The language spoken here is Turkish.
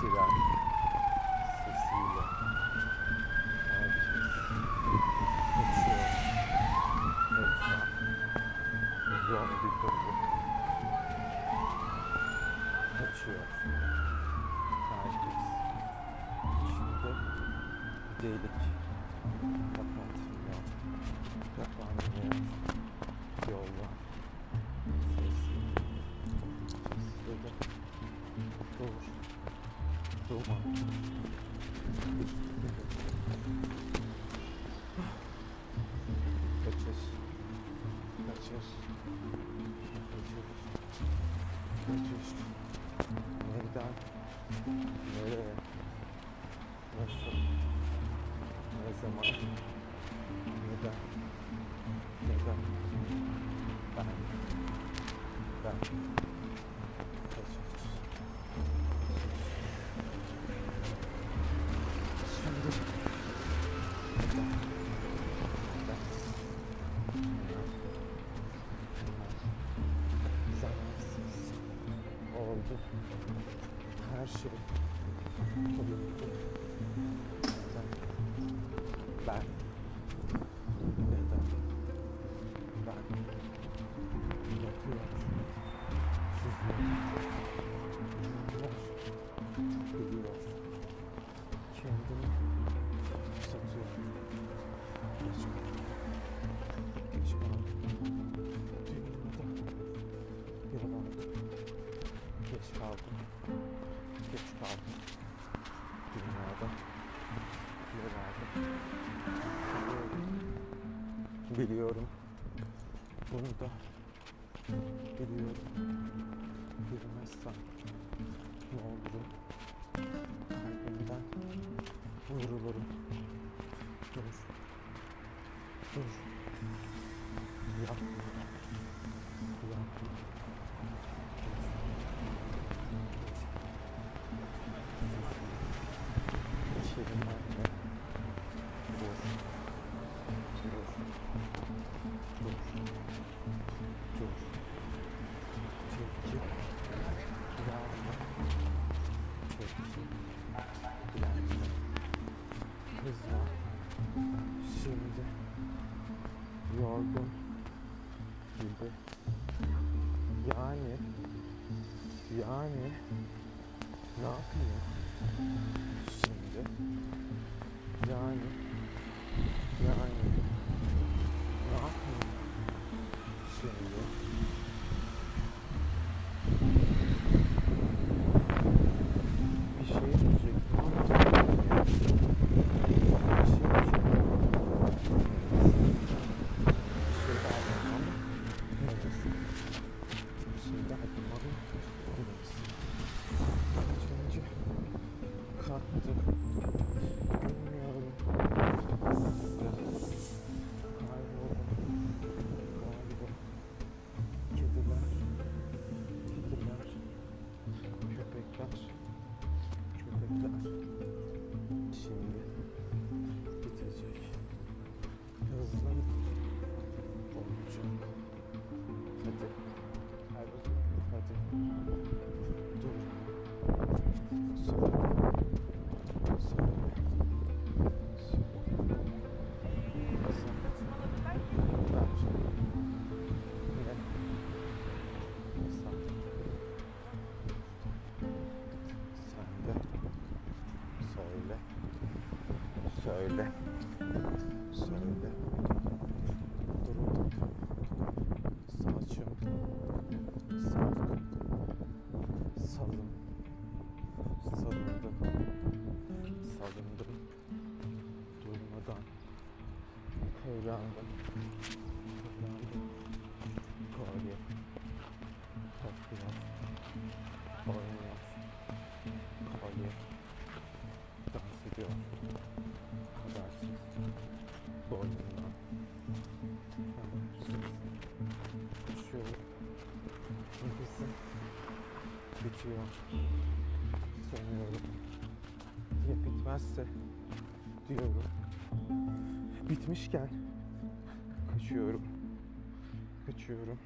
siren sesiyle herkes uçuyor. Etraf zombi dolu. Kaçıyor. Herkes içinde delik. Kapatmıyor. Kapanmıyor. Kaçış. Kaçış. Kaçış. Kaçış. Nereden? Nereye? Nasıl? Ne zaman? Neden? Neden? Ben. Ben. تو هر شیر بعد Geç kaldım. Geç kaldım. Dünyada. Biliyorum. Biliyorum. Bunu da biliyorum. Bilmezsem ne olur? Kalbimden vurulurum. Dur. Dur. Yapma. Yapma. Yorgun. Gibi. Yani. Yani. Ne yapayım? Atmadık. Söyle. Söyle. Duruldum. Saçım. Sark. Salın. Salındım. Salındım. Durmadan. Kıvrandım. Kıvrandım. Kolye. Topluyor. Oynuyor. Kolye. Dans ediyor. Bitiyor. Sanıyorum. Ya bitmezse diyorum. Bitmişken kaçıyorum. Kaçıyorum.